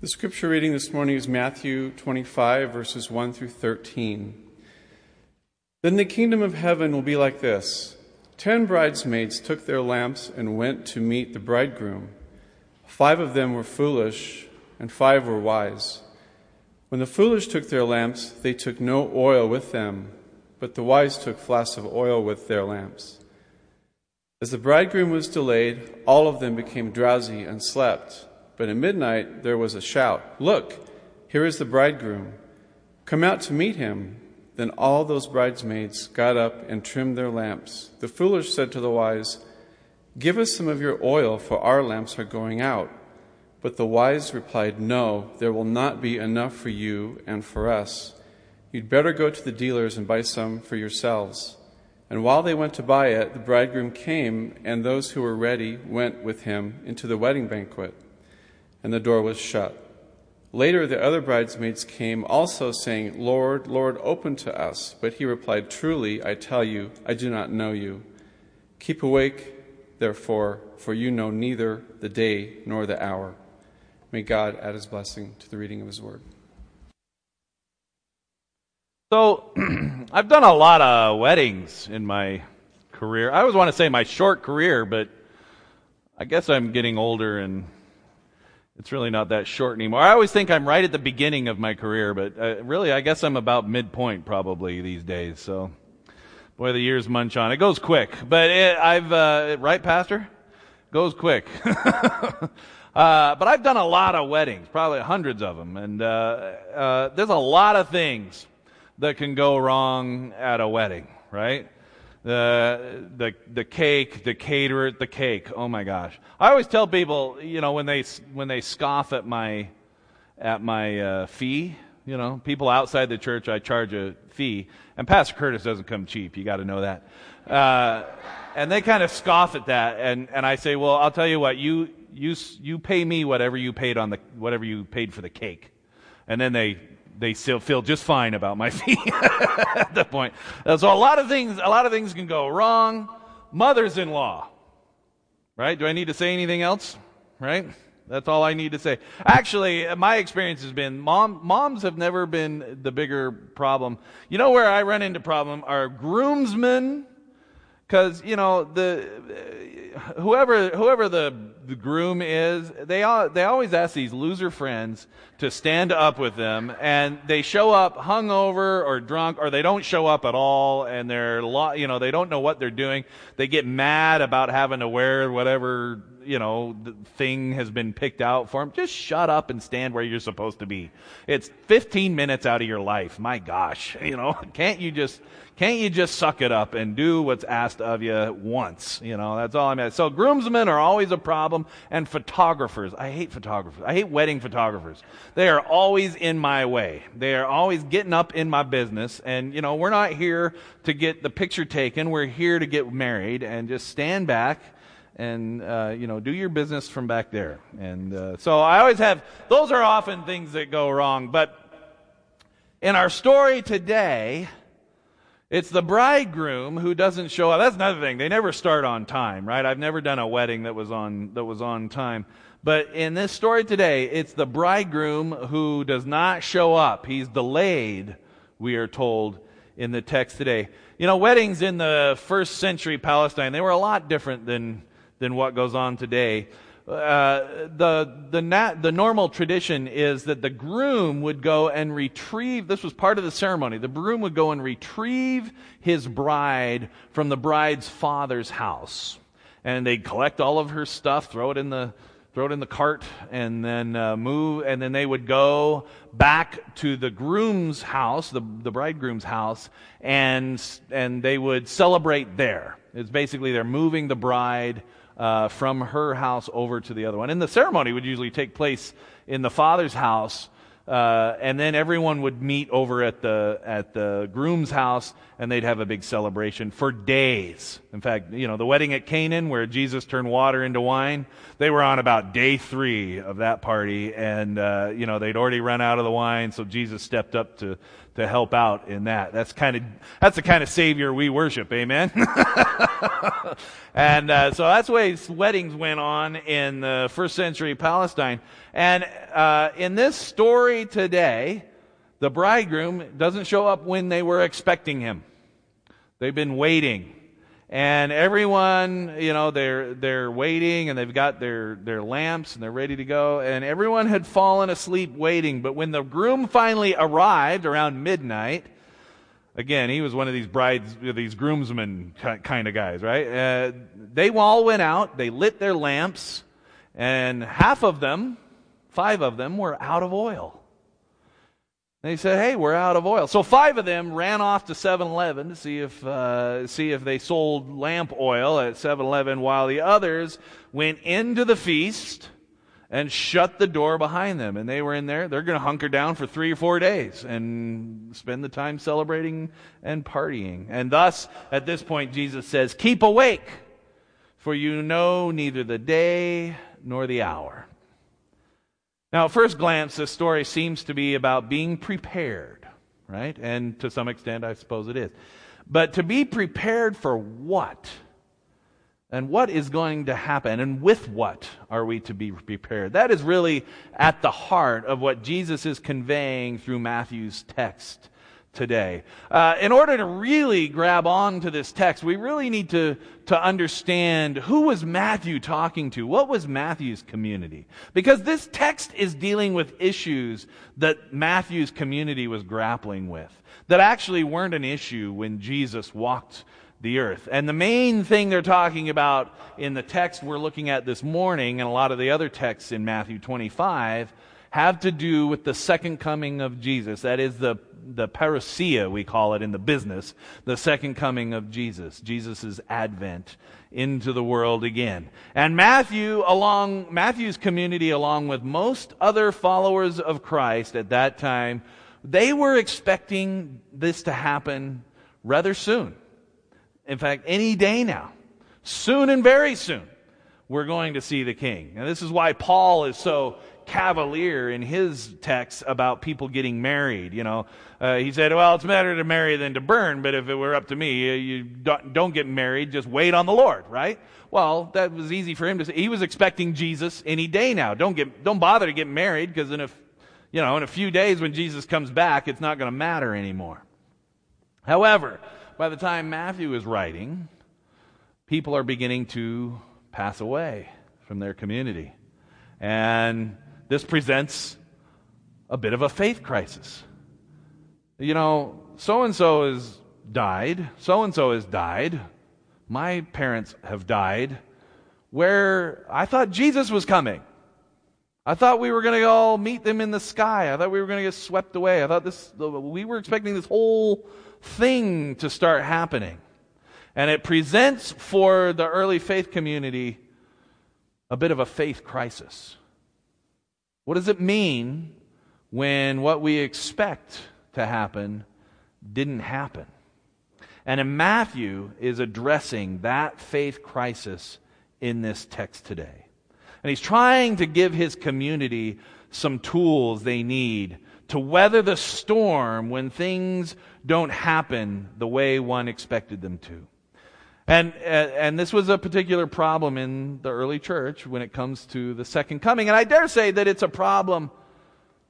The scripture reading this morning is Matthew 25, verses 1 through 13. Then the kingdom of heaven will be like this Ten bridesmaids took their lamps and went to meet the bridegroom. Five of them were foolish, and five were wise. When the foolish took their lamps, they took no oil with them, but the wise took flasks of oil with their lamps. As the bridegroom was delayed, all of them became drowsy and slept. But at midnight there was a shout Look, here is the bridegroom. Come out to meet him. Then all those bridesmaids got up and trimmed their lamps. The foolish said to the wise, Give us some of your oil, for our lamps are going out. But the wise replied, No, there will not be enough for you and for us. You'd better go to the dealers and buy some for yourselves. And while they went to buy it, the bridegroom came, and those who were ready went with him into the wedding banquet and the door was shut. Later, the other bridesmaids came also, saying, Lord, Lord, open to us. But he replied, Truly, I tell you, I do not know you. Keep awake, therefore, for you know neither the day nor the hour. May God add his blessing to the reading of his word. So, I've done a lot of weddings in my career. I always want to say my short career, but I guess I'm getting older and it's really not that short anymore. I always think I'm right at the beginning of my career, but uh, really, I guess I'm about midpoint probably these days. So, boy, the years munch on. It goes quick, but it, I've uh, right, Pastor, goes quick. uh, but I've done a lot of weddings, probably hundreds of them, and uh, uh, there's a lot of things that can go wrong at a wedding, right? The the the cake, the caterer, the cake. Oh my gosh! I always tell people, you know, when they when they scoff at my at my uh, fee, you know, people outside the church, I charge a fee, and Pastor Curtis doesn't come cheap. You got to know that. Uh, and they kind of scoff at that, and and I say, well, I'll tell you what, you you you pay me whatever you paid on the whatever you paid for the cake, and then they they still feel just fine about my feet at that point. Uh, so a lot of things, a lot of things can go wrong. Mothers-in-law, right? Do I need to say anything else? Right? That's all I need to say. Actually, my experience has been mom, moms have never been the bigger problem. You know where I run into problem are groomsmen because you know the whoever whoever the, the groom is, they all, they always ask these loser friends to stand up with them, and they show up hungover or drunk, or they don't show up at all, and they're you know they don't know what they're doing. They get mad about having to wear whatever you know the thing has been picked out for him. Just shut up and stand where you're supposed to be. It's 15 minutes out of your life. My gosh, you know, can't you just can't you just suck it up and do what's asked of you once? You know, that's all I'm at. So groomsmen are always a problem and photographers. I hate photographers. I hate wedding photographers. They are always in my way. They are always getting up in my business. And, you know, we're not here to get the picture taken. We're here to get married and just stand back and uh, you know do your business from back there and uh, so i always have those are often things that go wrong but in our story today it's the bridegroom who doesn't show up. That's another thing. They never start on time, right? I've never done a wedding that was on, that was on time. But in this story today, it's the bridegroom who does not show up. He's delayed, we are told in the text today. You know, weddings in the first century Palestine, they were a lot different than, than what goes on today. Uh, the the nat, the normal tradition is that the groom would go and retrieve. This was part of the ceremony. The groom would go and retrieve his bride from the bride's father's house, and they'd collect all of her stuff, throw it in the throw it in the cart, and then uh, move. And then they would go back to the groom's house, the the bridegroom's house, and and they would celebrate there. It's basically they're moving the bride uh, from her house over to the other one. And the ceremony would usually take place in the father's house. Uh, and then everyone would meet over at the at the groom's house, and they'd have a big celebration for days. In fact, you know the wedding at Canaan, where Jesus turned water into wine, they were on about day three of that party, and uh, you know they'd already run out of the wine, so Jesus stepped up to to help out in that. That's kind of that's the kind of savior we worship. Amen. and uh, so that's the way weddings went on in the first century Palestine. And uh, in this story today, the bridegroom doesn't show up when they were expecting him. They've been waiting. And everyone, you know, they're, they're waiting and they've got their, their lamps and they're ready to go. And everyone had fallen asleep waiting. But when the groom finally arrived around midnight, again, he was one of these brides, these groomsmen kind of guys, right? Uh, they all went out, they lit their lamps, and half of them, five of them, were out of oil. They said, "Hey, we're out of oil." So five of them ran off to 7-Eleven to see if uh, see if they sold lamp oil at 7-Eleven, while the others went into the feast and shut the door behind them. And they were in there. They're going to hunker down for three or four days and spend the time celebrating and partying. And thus, at this point, Jesus says, "Keep awake, for you know neither the day nor the hour." Now, at first glance, this story seems to be about being prepared, right? And to some extent, I suppose it is. But to be prepared for what? And what is going to happen? And with what are we to be prepared? That is really at the heart of what Jesus is conveying through Matthew's text today. Uh, in order to really grab on to this text, we really need to, to understand who was Matthew talking to? What was Matthew's community? Because this text is dealing with issues that Matthew's community was grappling with that actually weren't an issue when Jesus walked the earth. And the main thing they're talking about in the text we're looking at this morning and a lot of the other texts in Matthew 25 have to do with the second coming of Jesus. That is the the parousia, we call it in the business, the second coming of Jesus, Jesus' advent into the world again. And Matthew, along, Matthew's community, along with most other followers of Christ at that time, they were expecting this to happen rather soon. In fact, any day now. Soon and very soon, we're going to see the king. And this is why Paul is so cavalier in his text about people getting married. You know, uh, he said, "Well, it's better to marry than to burn." But if it were up to me, uh, you don't, don't get married; just wait on the Lord, right? Well, that was easy for him to say. He was expecting Jesus any day now. Don't get, don't bother to get married because in a, you know, in a few days when Jesus comes back, it's not going to matter anymore. However, by the time Matthew is writing, people are beginning to pass away from their community. And this presents a bit of a faith crisis. You know, so and so has died, so and so has died, my parents have died, where I thought Jesus was coming. I thought we were going to all meet them in the sky. I thought we were going to get swept away. I thought this, we were expecting this whole thing to start happening. And it presents for the early faith community a bit of a faith crisis. What does it mean when what we expect to happen didn't happen? And in Matthew is addressing that faith crisis in this text today. And he's trying to give his community some tools they need to weather the storm when things don't happen the way one expected them to. And, uh, and this was a particular problem in the early church when it comes to the second coming. And I dare say that it's a problem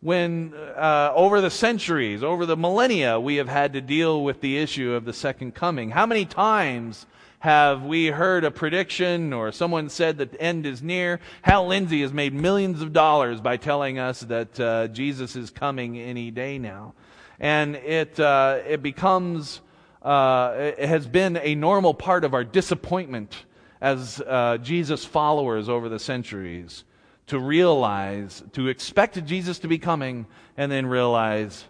when, uh, over the centuries, over the millennia, we have had to deal with the issue of the second coming. How many times have we heard a prediction or someone said that the end is near? Hal Lindsey has made millions of dollars by telling us that uh, Jesus is coming any day now. And it, uh, it becomes uh, has been a normal part of our disappointment as uh, Jesus followers over the centuries to realize, to expect Jesus to be coming, and then realize,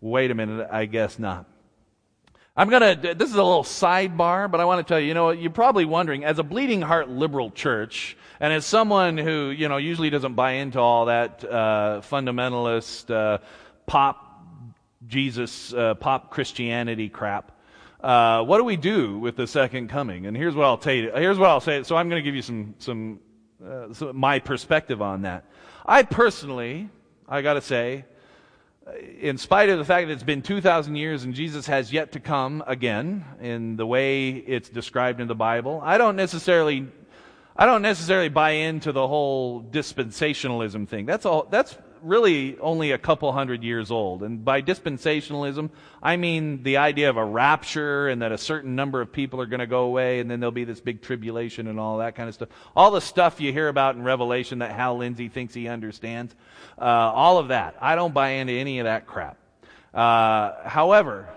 wait a minute, I guess not. I'm gonna, this is a little sidebar, but I want to tell you, you know, you're probably wondering, as a bleeding heart liberal church, and as someone who, you know, usually doesn't buy into all that uh, fundamentalist, uh, pop Jesus, uh, pop Christianity crap, uh, what do we do with the second coming? And here's what I'll tell you. Here's what I'll say. So I'm going to give you some some, uh, some my perspective on that. I personally, I got to say, in spite of the fact that it's been 2,000 years and Jesus has yet to come again in the way it's described in the Bible, I don't necessarily, I don't necessarily buy into the whole dispensationalism thing. That's all, that's really only a couple hundred years old. And by dispensationalism, I mean the idea of a rapture and that a certain number of people are going to go away and then there'll be this big tribulation and all that kind of stuff. All the stuff you hear about in Revelation that Hal Lindsey thinks he understands. Uh, all of that. I don't buy into any of that crap. Uh, however,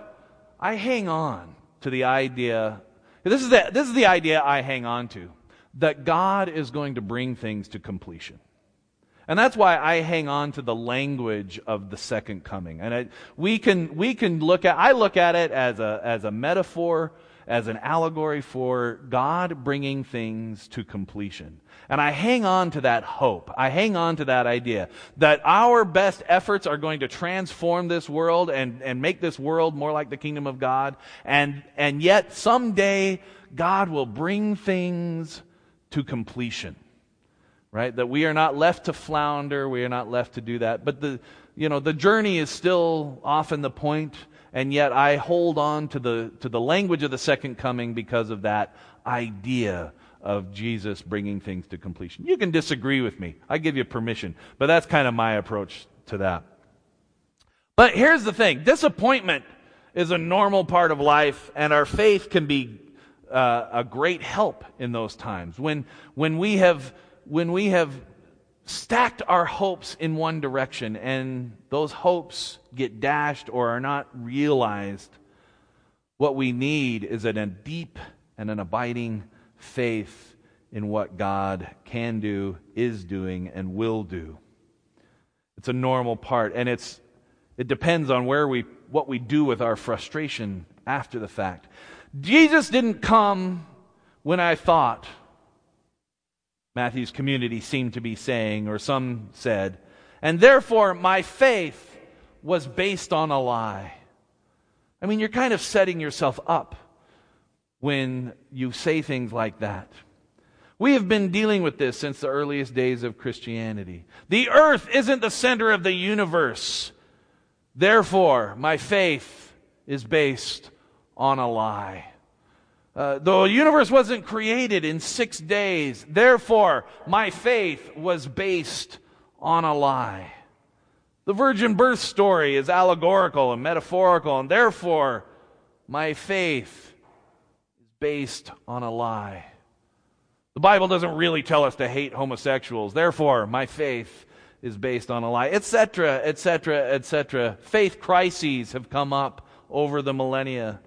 I hang on to the idea. This is the, this is the idea I hang on to that God is going to bring things to completion. And that's why I hang on to the language of the second coming. And we can, we can look at, I look at it as a, as a metaphor, as an allegory for God bringing things to completion. And I hang on to that hope. I hang on to that idea that our best efforts are going to transform this world and, and make this world more like the kingdom of God. And, and yet someday God will bring things to completion right? That we are not left to flounder, we are not left to do that. But the, you know, the journey is still often the point, and yet I hold on to the, to the language of the second coming because of that idea of Jesus bringing things to completion. You can disagree with me. I give you permission. But that's kind of my approach to that. But here's the thing. Disappointment is a normal part of life, and our faith can be uh, a great help in those times. When, when we have when we have stacked our hopes in one direction and those hopes get dashed or are not realized, what we need is a deep and an abiding faith in what God can do, is doing, and will do. It's a normal part, and it's it depends on where we what we do with our frustration after the fact. Jesus didn't come when I thought Matthew's community seemed to be saying, or some said. And therefore, my faith was based on a lie. I mean, you're kind of setting yourself up when you say things like that. We have been dealing with this since the earliest days of Christianity. The earth isn't the center of the universe. Therefore, my faith is based on a lie. Uh, the universe wasn't created in six days. Therefore, my faith was based on a lie. The virgin birth story is allegorical and metaphorical, and therefore, my faith is based on a lie. The Bible doesn't really tell us to hate homosexuals. Therefore, my faith is based on a lie, etc., etc., etc. Faith crises have come up over the millennia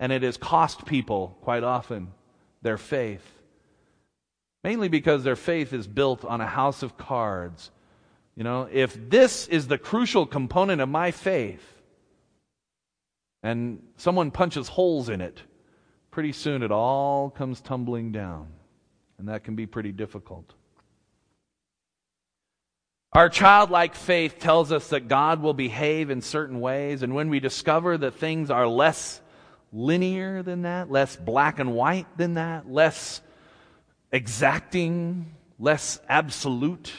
and it has cost people quite often their faith. Mainly because their faith is built on a house of cards. You know, if this is the crucial component of my faith, and someone punches holes in it, pretty soon it all comes tumbling down. And that can be pretty difficult. Our childlike faith tells us that God will behave in certain ways, and when we discover that things are less linear than that, less black and white than that, less exacting, less absolute.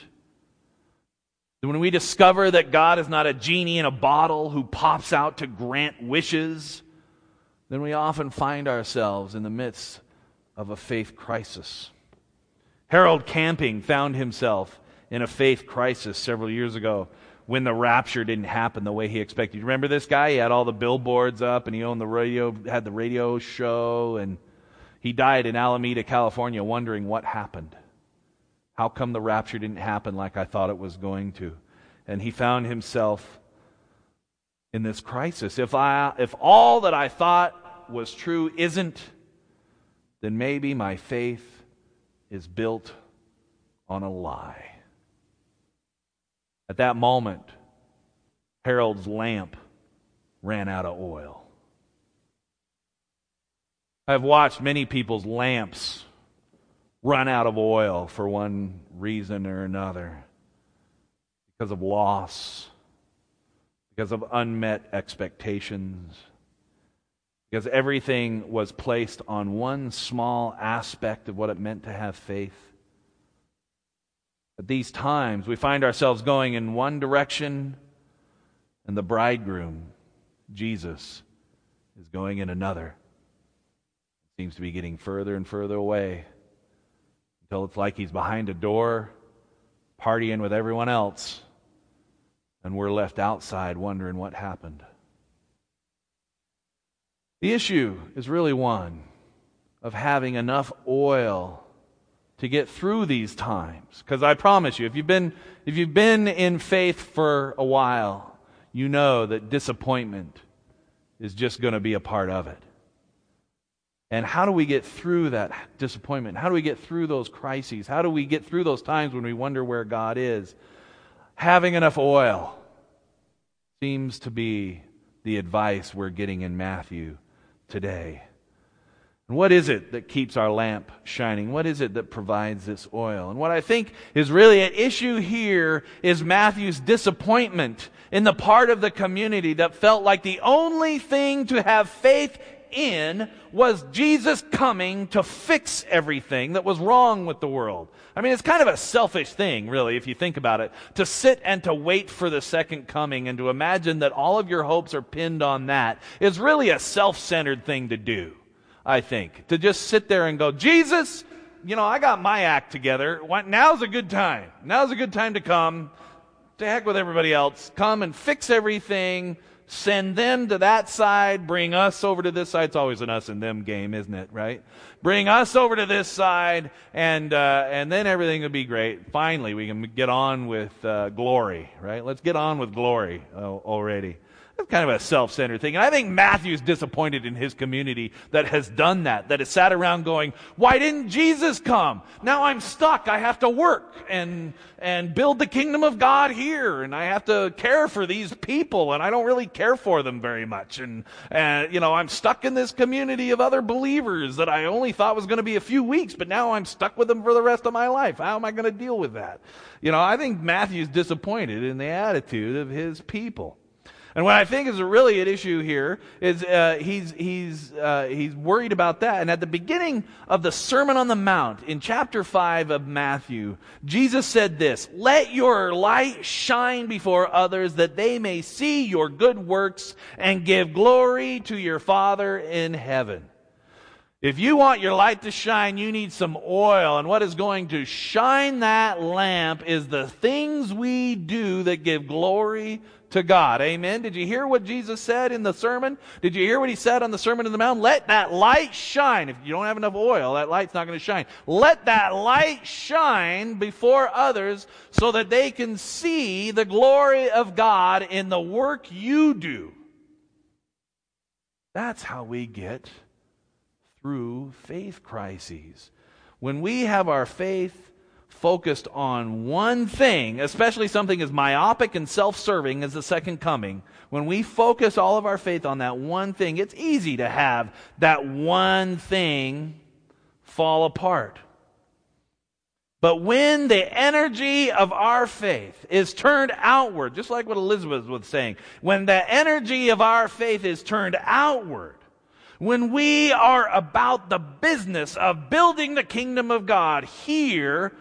When we discover that God is not a genie in a bottle who pops out to grant wishes, then we often find ourselves in the midst of a faith crisis. Harold Camping found himself in a faith crisis several years ago when the rapture didn't happen the way he expected. You remember this guy? He had all the billboards up and he owned the radio, had the radio show, and he died in Alameda, California, wondering what happened. How come the rapture didn't happen like I thought it was going to? And he found himself in this crisis. If, I, if all that I thought was true isn't, then maybe my faith is built on a lie. At that moment, Harold's lamp ran out of oil. I've watched many people's lamps run out of oil for one reason or another because of loss, because of unmet expectations, because everything was placed on one small aspect of what it meant to have faith. At these times, we find ourselves going in one direction And the bridegroom, Jesus, is going in another. Seems to be getting further and further away until it's like he's behind a door, partying with everyone else, and we're left outside wondering what happened. The issue is really one of having enough oil to get through these times. Because I promise you, if you've been if you've been in faith for a while, you know that disappointment is just going to be a part of it. And how do we get through that disappointment? How do we get through those crises? How do we get through those times when we wonder where God is? Having enough oil seems to be the advice we're getting in Matthew today. And what is it that keeps our lamp shining? What is it that provides this oil? And what I think is really at issue here is Matthew's disappointment in the part of the community that felt like the only thing to have faith in was Jesus coming to fix everything that was wrong with the world. I mean, it's kind of a selfish thing, really, if you think about it, to sit and to wait for the second coming and to imagine that all of your hopes are pinned on that is really a self-centered thing to do. I think. To just sit there and go, Jesus, you know, I got my act together. Now's a good time. Now's a good time to come. To heck with everybody else. Come and fix everything. Send them to that side. Bring us over to this side. It's always an us and them game, isn't it? Right? Bring us over to this side, and uh, and then everything will be great. Finally, we can get on with uh, glory. Right? Let's get on with glory uh, already. That's kind of a self centered thing. And I think Matthew's disappointed in his community that has done that, that has sat around going, Why didn't Jesus come? Now I'm stuck. I have to work and, and build the kingdom of God here. And I have to care for these people. And I don't really care for them very much. And, and you know, I'm stuck in this community of other believers that I only thought was going to be a few weeks, but now I'm stuck with them for the rest of my life. How am I going to deal with that? You know, I think Matthew's disappointed in the attitude of his people. And what I think is really at issue here is uh, he's, he's, uh, he's worried about that. And at the beginning of the Sermon on the Mount, in chapter 5 of Matthew, Jesus said this Let your light shine before others that they may see your good works and give glory to your Father in heaven. If you want your light to shine, you need some oil. And what is going to shine that lamp is the things we do that give glory to God. Amen. Did you hear what Jesus said in the sermon? Did you hear what he said on the Sermon on the Mount? Let that light shine. If you don't have enough oil, that light's not going to shine. Let that light shine before others so that they can see the glory of God in the work you do. That's how we get through faith crises. When we have our faith focused on one thing, especially something as myopic and self serving as the second coming, when we focus all of our faith on that one thing, it's easy to have that one thing fall apart. But when the energy of our faith is turned outward, just like what Elizabeth was saying, when the energy of our faith is turned outward, when we are about the business of building the kingdom of God here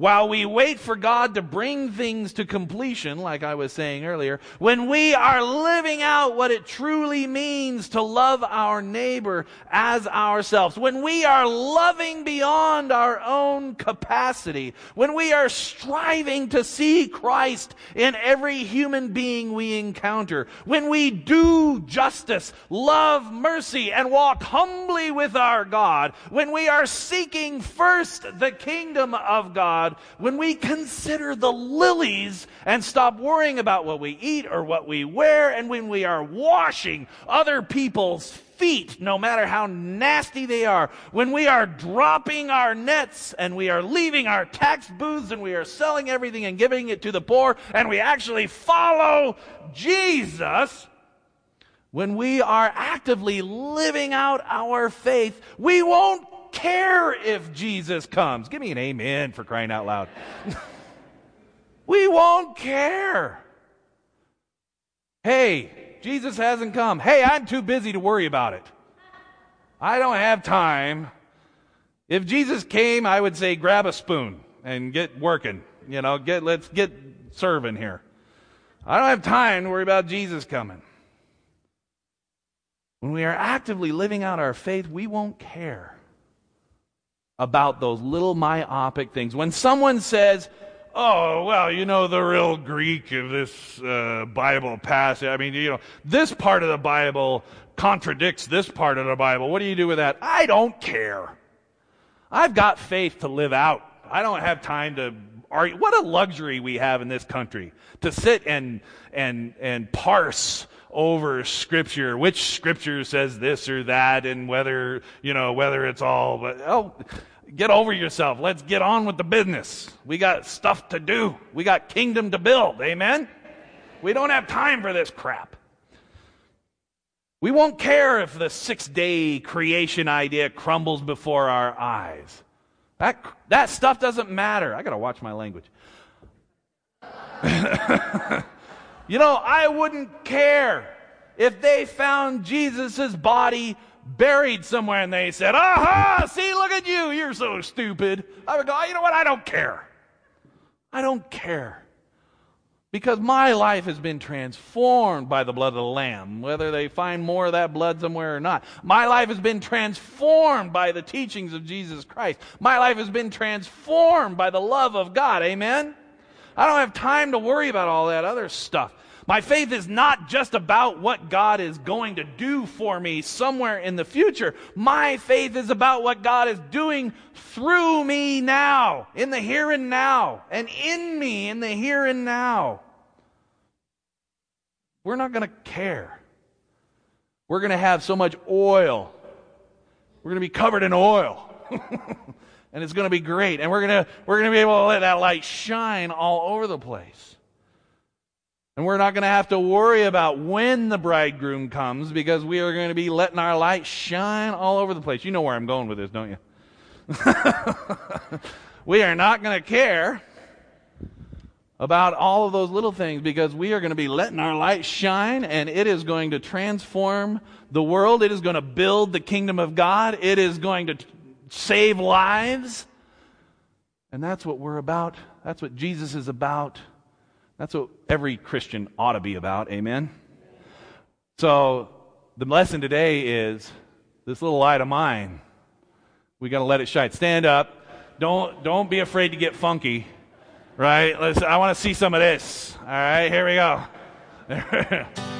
while we wait for God to bring things to completion, like I was saying earlier, when we are living out what it truly means to love our neighbor as ourselves, when we are loving beyond our own capacity, when we are striving to see Christ in every human being we encounter, when we do justice, love mercy, and walk humbly with our God, when we are seeking first the kingdom of God, God when we consider the lilies and stop worrying about what we eat or what we wear, and when we are washing other people's feet, no matter how nasty they are, when we are dropping our nets and we are leaving our tax booths and we are selling everything and giving it to the poor, and we actually follow Jesus, when we are actively living out our faith, we won't care if Jesus comes. Give me an amen for crying out loud. we won't care. Hey, Jesus hasn't come. Hey, I'm too busy to worry about it. I don't have time. If Jesus came, I would say grab a spoon and get working. You know, get let's get serving here. I don't have time to worry about Jesus coming. When we are actively living out our faith, we won't care about those little myopic things. When someone says, Oh, well, you know, the real Greek of this uh, Bible passage, I mean, you know, this part of the Bible contradicts this part of the Bible. What do you do with that? I don't care. I've got faith to live out. I don't have time to argue. What a luxury we have in this country to sit and, and, and parse over scripture, which scripture says this or that, and whether, you know, whether it's all, but, oh, get over yourself. Let's get on with the business. We got stuff to do. We got kingdom to build. Amen? We don't have time for this crap. We won't care if the six day creation idea crumbles before our eyes. That, that stuff doesn't matter. I got to watch my language. you know, I wouldn't care if they found Jesus' body buried somewhere and they said, Aha, see, look at you, you're so stupid. I would go, oh, You know what? I don't care. I don't care. Because my life has been transformed by the blood of the Lamb, whether they find more of that blood somewhere or not. My life has been transformed by the teachings of Jesus Christ. My life has been transformed by the love of God. Amen? I don't have time to worry about all that other stuff. My faith is not just about what God is going to do for me somewhere in the future. My faith is about what God is doing through me now, in the here and now, and in me in the here and now. We're not going to care. We're going to have so much oil. We're going to be covered in oil. and it's going to be great. And we're going to, we're going to be able to let that light shine all over the place. And we're not going to have to worry about when the bridegroom comes because we are going to be letting our light shine all over the place. You know where I'm going with this, don't you? we are not going to care about all of those little things because we are going to be letting our light shine and it is going to transform the world. It is going to build the kingdom of God. It is going to save lives. And that's what we're about. That's what Jesus is about. That's what every Christian ought to be about. Amen? So, the lesson today is this little light of mine. We got to let it shine. Stand up. Don't, don't be afraid to get funky. Right? I want to see some of this. All right, here we go.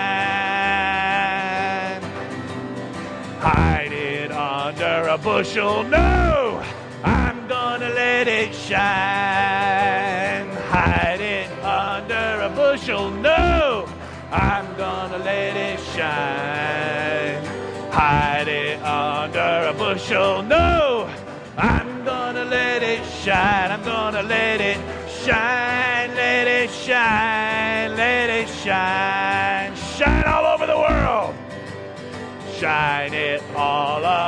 A no, I'm gonna let it shine. Hide it under a bushel, no, I'm gonna let it shine. Hide it under a bushel, no, I'm gonna let it shine. I'm gonna let it shine, let it shine, let it shine. Shine all over the world. Shine it all around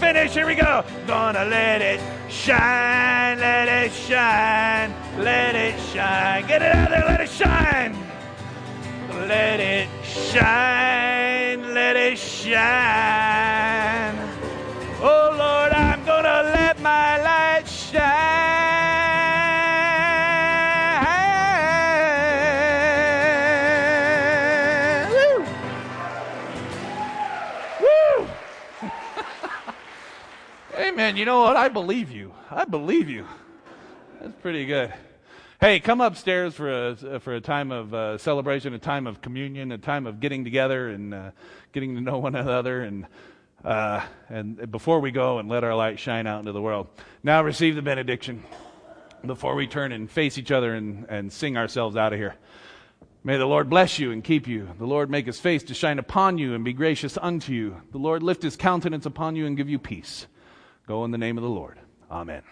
finish. Here we go. Gonna let it shine. Let it shine. Let it shine. Get it out there. Let it shine. Let it shine. Let it shine. You know what? I believe you. I believe you. That's pretty good. Hey, come upstairs for a for a time of uh, celebration, a time of communion, a time of getting together and uh, getting to know one another. And Uh, and before we go and let our light shine out into the world, now receive the benediction before we turn and face each other and, and sing ourselves out of here. May the Lord bless you and keep you. The Lord make his face to shine upon you and be gracious unto you. The Lord lift his countenance upon you and give you peace. Go in the name of the Lord. Amen.